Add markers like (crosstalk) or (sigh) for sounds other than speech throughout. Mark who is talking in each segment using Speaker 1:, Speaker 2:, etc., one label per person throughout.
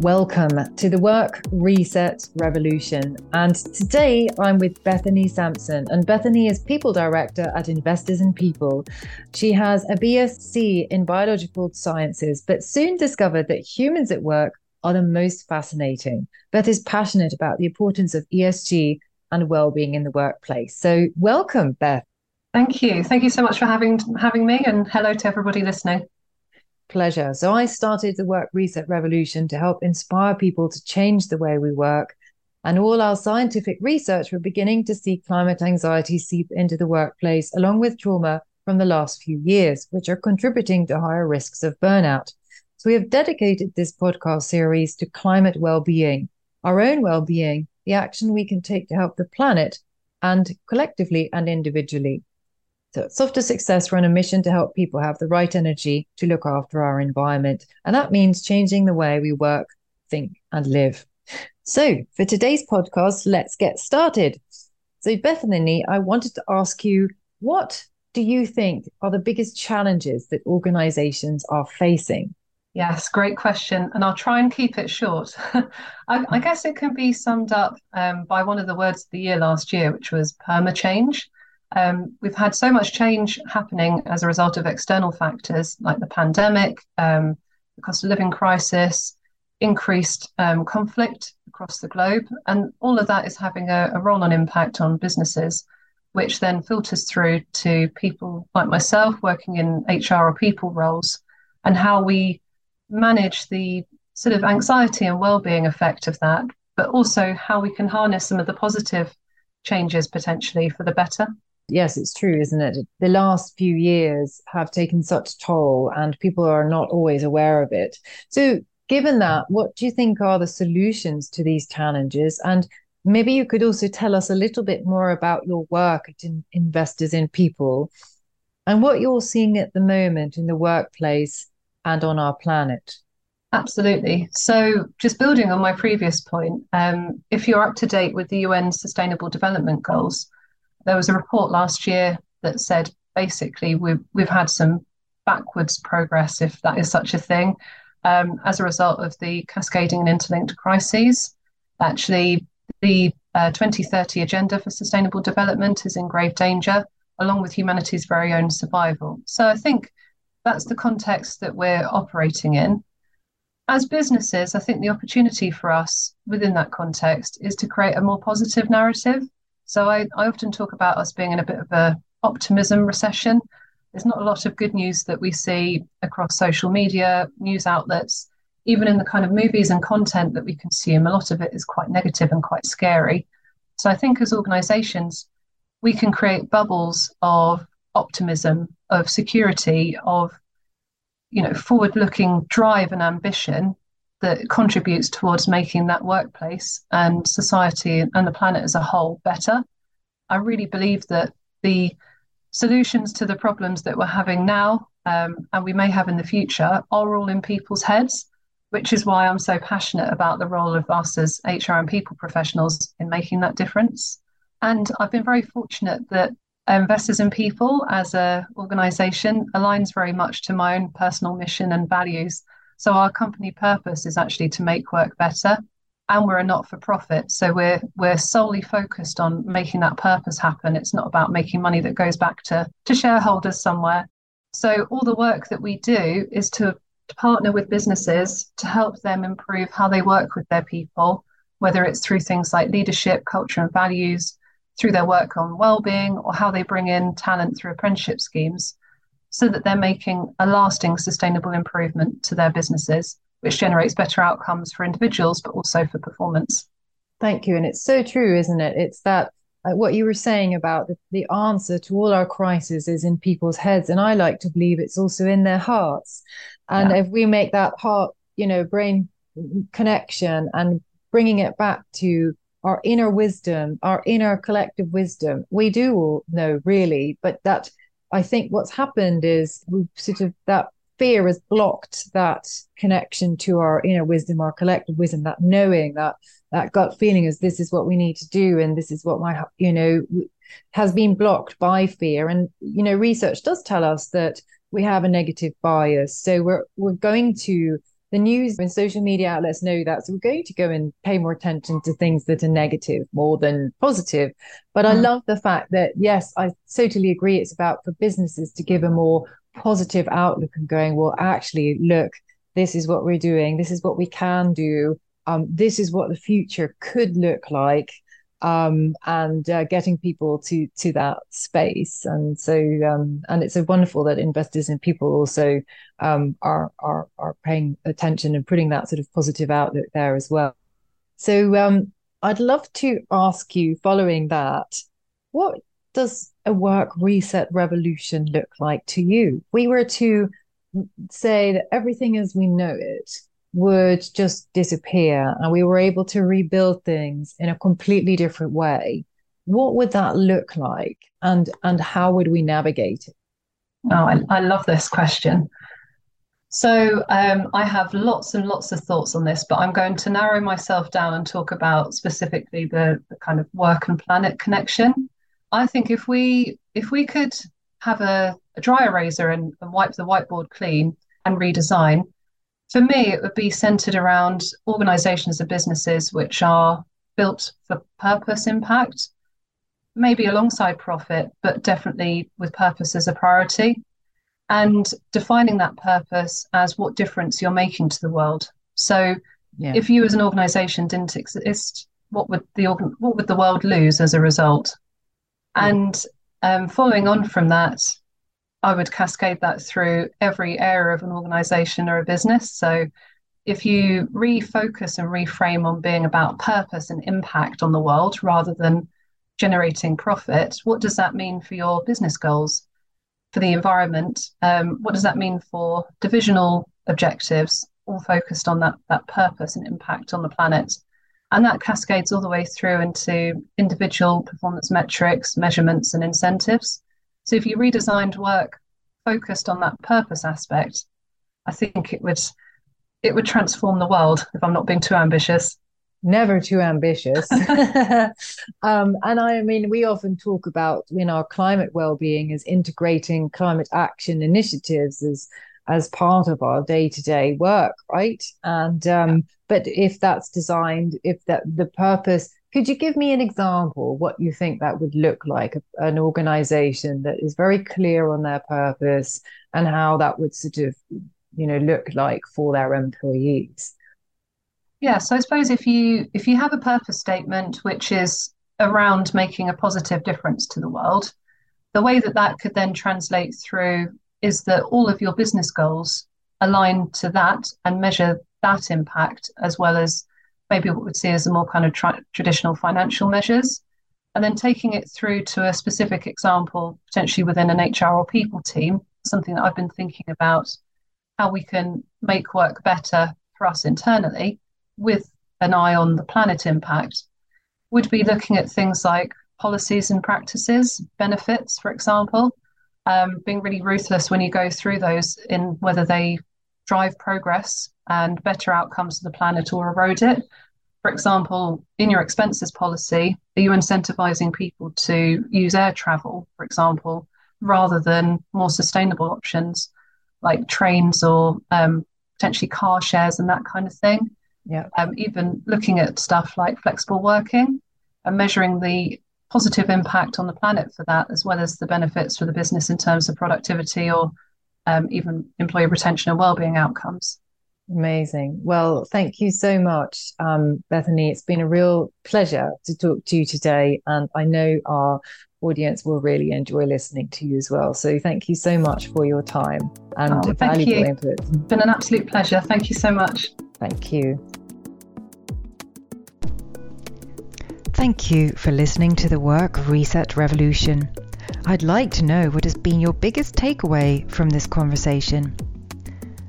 Speaker 1: Welcome to the Work Reset Revolution. And today I'm with Bethany Samson. And Bethany is People Director at Investors in People. She has a BSc in Biological Sciences, but soon discovered that humans at work are the most fascinating. Beth is passionate about the importance of ESG and well-being in the workplace. So welcome, Beth.
Speaker 2: Thank you. Thank you so much for having having me and hello to everybody listening
Speaker 1: pleasure. So I started the Work Reset Revolution to help inspire people to change the way we work. And all our scientific research, we're beginning to see climate anxiety seep into the workplace, along with trauma from the last few years, which are contributing to higher risks of burnout. So we have dedicated this podcast series to climate well-being, our own well-being, the action we can take to help the planet and collectively and individually. So Softer Success, we're on a mission to help people have the right energy to look after our environment. And that means changing the way we work, think, and live. So for today's podcast, let's get started. So, Bethany, I wanted to ask you what do you think are the biggest challenges that organizations are facing?
Speaker 2: Yes, great question. And I'll try and keep it short. (laughs) I, I, guess it can be summed up um, by one of the words of the year last year, which was perma change. Um, we've had so much change happening as a result of external factors like the pandemic, um, the cost of living crisis, increased um, conflict across the globe. And all of that is having a, a roll on impact on businesses, which then filters through to people like myself working in HR or people roles and how we manage the sort of anxiety and well-being effect of that, but also how we can harness some of the positive changes potentially for the better
Speaker 1: yes, it's true, isn't it? The last few years have taken such toll, and people are not always aware of it. So, given that, what do you think are the solutions to these challenges? And maybe you could also tell us a little bit more about your work at in- Investors in People and what you're seeing at the moment in the workplace and on our planet.
Speaker 2: Absolutely. So, just building on my previous point, um, if you're up to date with the UN Sustainable Development Goals, there was a report last year that said basically we've we've had some backwards progress, if that is such a thing, um, as a result of the cascading and interlinked crises. Actually, the uh, 2030 Agenda for Sustainable Development is in grave danger, along with humanity's very own survival. So I think that's the context that we're operating in. As businesses, I think the opportunity for us within that context is to create a more positive narrative so I, I often talk about us being in a bit of a optimism recession. There's not a lot of good news that we see across social media, news outlets, even in the kind of movies and content that we consume. A lot of it is quite negative and quite scary. So I think as organizations, we can create bubbles of optimism, of security, of you know, forward-looking drive and ambition that contributes towards making that workplace and society and the planet as a whole better. I really believe that the solutions to the problems that we're having now um, and we may have in the future are all in people's heads, which is why I'm so passionate about the role of us as HR and people professionals in making that difference. And I've been very fortunate that Investors in People as an organization aligns very much to my own personal mission and values so our company purpose is actually to make work better. And we're a not-for-profit, so we're we're solely focused on making that purpose happen. It's not about making money that goes back to, to shareholders somewhere. So all the work that we do is to, to partner with businesses to help them improve how they work with their people, whether it's through things like leadership, culture, and values, through their work on well-being, or how they bring in talent through apprenticeship schemes so that they're making a lasting sustainable improvement to their businesses, which generates better outcomes for individuals, but also for performance.
Speaker 1: Thank you. And it's so true, isn't it? It's that uh, what you were saying about the, the answer to all our crises is in people's heads. And I like to believe it's also in their hearts. And yeah. if we make that heart, you know, brain connection and bringing it back to our inner wisdom, our inner collective wisdom, we do all know really, but that I think what's happened is we sort of that fear has blocked that connection to our inner wisdom, our collective wisdom, that knowing that that gut feeling is this is what we need to do and this is what my you know has been blocked by fear. And you know, research does tell us that we have a negative bias. So we're we're going to the news and social media outlets know that. So we're going to go and pay more attention to things that are negative more than positive. But mm. I love the fact that, yes, I totally agree. It's about for businesses to give a more positive outlook and going, well, actually, look, this is what we're doing. This is what we can do. Um, this is what the future could look like um, and uh, getting people to to that space. And so, um, and it's so wonderful that Investors in People also um, are are are paying attention and putting that sort of positive outlook there as well. So, um, I'd love to ask you, following that, what does a work reset revolution look like to you? We were to say that everything as we know it would just disappear and we were able to rebuild things in a completely different way, what would that look like and and how would we navigate it?
Speaker 2: Oh, I, I love this question. So um, I have lots and lots of thoughts on this, but I'm going to narrow myself down and talk about specifically the, the kind of work and planet connection. I think if we if we could have a, a dry eraser and, and wipe the whiteboard clean and redesign, for me, it would be centered around organizations and businesses which are built for purpose impact, maybe alongside profit, but definitely with purpose as a priority. And defining that purpose as what difference you're making to the world. So, yeah. if you as an organization didn't exist, what would the what would the world lose as a result? And um, following on from that, I would cascade that through every area of an organization or a business. So if you refocus and reframe on being about purpose and impact on the world rather than generating profit, what does that mean for your business goals, for the environment? Um, what does that mean for divisional objectives, all focused on that, that purpose and impact on the planet? And that cascades all the way through into individual performance metrics, measurements, and incentives. So if you redesigned work focused on that purpose aspect, I think it would it would transform the world if I'm not being too ambitious.
Speaker 1: Never too ambitious. (laughs) (laughs) um, and I mean, we often talk about in our climate well-being as integrating climate action initiatives as as part of our day-to-day work, right? And um, but if that's designed, if that the purpose could you give me an example what you think that would look like an organization that is very clear on their purpose and how that would sort of you know look like for their employees?
Speaker 2: Yeah, so I suppose if you if you have a purpose statement which is around making a positive difference to the world, the way that that could then translate through is that all of your business goals align to that and measure that impact as well as maybe what we'd see as a more kind of tra- traditional financial measures, and then taking it through to a specific example, potentially within an HR or people team, something that I've been thinking about how we can make work better for us internally with an eye on the planet impact would be looking at things like policies and practices, benefits, for example, um, being really ruthless when you go through those in whether they drive progress and better outcomes for the planet or erode it. For example, in your expenses policy, are you incentivizing people to use air travel, for example, rather than more sustainable options like trains or um, potentially car shares and that kind of thing?
Speaker 1: Yeah.
Speaker 2: Um, even looking at stuff like flexible working and measuring the positive impact on the planet for that, as well as the benefits for the business in terms of productivity or um, even employee retention and well-being outcomes.
Speaker 1: Amazing. Well, thank you so much, um, Bethany. It's been a real pleasure to talk to you today, and I know our audience will really enjoy listening to you as well. So, thank you so much for your time and oh, valuable you. input.
Speaker 2: It's been an absolute pleasure. Thank you so much.
Speaker 1: Thank you.
Speaker 3: Thank you for listening to the Work Reset Revolution. I'd like to know what has been your biggest takeaway from this conversation.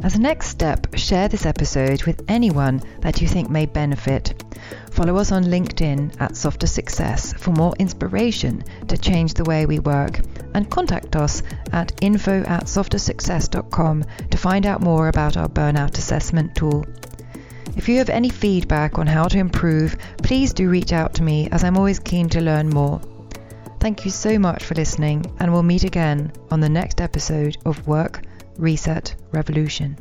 Speaker 3: As a next step, share this episode with anyone that you think may benefit. Follow us on LinkedIn at Softer Success for more inspiration to change the way we work, and contact us at info at softersuccess.com to find out more about our burnout assessment tool. If you have any feedback on how to improve, please do reach out to me as I'm always keen to learn more. Thank you so much for listening, and we'll meet again on the next episode of Work Reset Revolution.